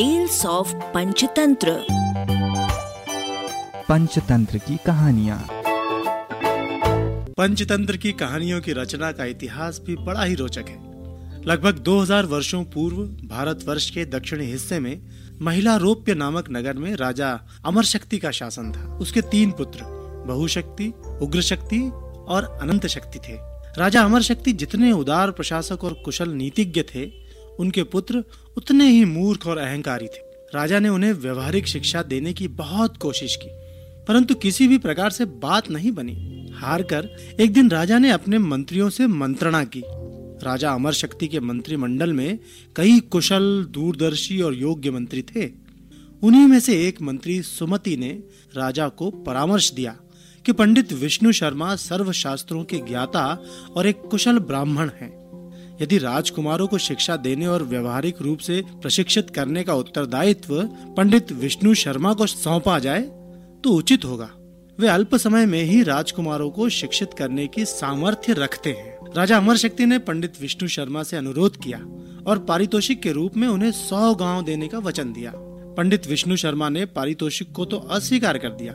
Tales of Panchatantra Panchatantra की कहानियाँ। पंचतंत्र की कहानियों की रचना का इतिहास भी बड़ा ही रोचक है। लगभग 2000 वर्षों पूर्व भारतवर्ष के दक्षिणी हिस्से में महिला रोप्य नामक नगर में राजा अमर शक्ति का शासन था। उसके तीन पुत्र बहुशक्ति उग्र शक्ति और अनंत शक्ति थे। राजा अमर शक्ति जितने उदार प्रशासक और कुशल नीतिज्ञ थे उनके पुत्र उतने ही मूर्ख और अहंकारी थे। राजा ने उन्हें व्यवहारिक शिक्षा देने की बहुत कोशिश की, परंतु किसी भी प्रकार से बात नहीं बनी। हार कर एक दिन राजा ने अपने मंत्रियों से मंत्रणा की। राजा अमर शक्ति के मंत्रिमंडल में कई कुशल, दूरदर्शी और योग्य मंत्री थे। उन्हीं में से एक मंत्री सुमति ने राजा को परामर्श दिया कि पंडित विष्णु शर्मा सर्व शास्त्रों के ज्ञाता और एक कुशल ब्राह्मण हैं। यदि राजकुमारों को शिक्षा देने और व्यवहारिक रूप से प्रशिक्षित करने का उत्तरदायित्व पंडित विष्णु शर्मा को सौंपा जाए तो उचित होगा। वे अल्प समय में ही राजकुमारों को शिक्षित करने की सामर्थ्य रखते हैं। राजा अमर शक्ति ने पंडित विष्णु शर्मा से अनुरोध किया और पारितोषिक के रूप में उन्हें सौ गाँव देने का वचन दिया। पंडित विष्णु शर्मा ने पारितोषिक को तो अस्वीकार कर दिया,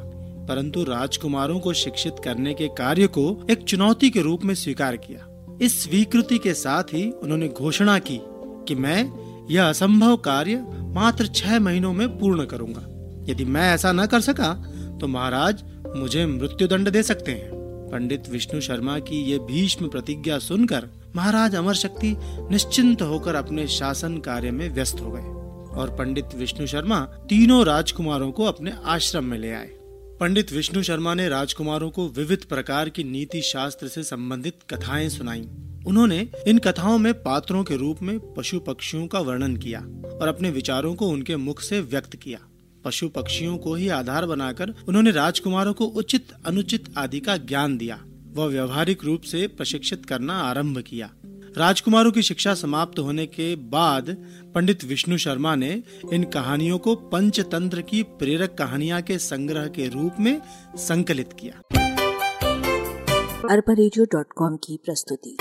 परंतु राजकुमारों को शिक्षित करने के कार्य को एक चुनौती के रूप में स्वीकार किया। इस स्वीकृति के साथ ही उन्होंने घोषणा की कि मैं यह असंभव कार्य मात्र छह महीनों में पूर्ण करूँगा। यदि मैं ऐसा न कर सका तो महाराज मुझे मृत्यु दंड दे सकते हैं। पंडित विष्णु शर्मा की ये भीष्म प्रतिज्ञा सुनकर महाराज अमर शक्ति निश्चिंत होकर अपने शासन कार्य में व्यस्त हो गए और पंडित विष्णु शर्मा तीनों राजकुमारों को अपने आश्रम में ले आए। पंडित विष्णु शर्मा ने राजकुमारों को विविध प्रकार की नीति शास्त्र से संबंधित कथाएँ सुनाई। उन्होंने इन कथाओं में पात्रों के रूप में पशु पक्षियों का वर्णन किया और अपने विचारों को उनके मुख से व्यक्त किया। पशु पक्षियों को ही आधार बनाकर उन्होंने राजकुमारों को उचित, अनुचित आदि का ज्ञान दिया। व व्यवहारिक रूप से प्रशिक्षित करना आरंभ किया। राजकुमारों की शिक्षा समाप्त होने के बाद पंडित विष्णु शर्मा ने इन कहानियों को पंचतंत्र की प्रेरक कहानियाँ के संग्रह के रूप में संकलित किया। अरबा की प्रस्तुति।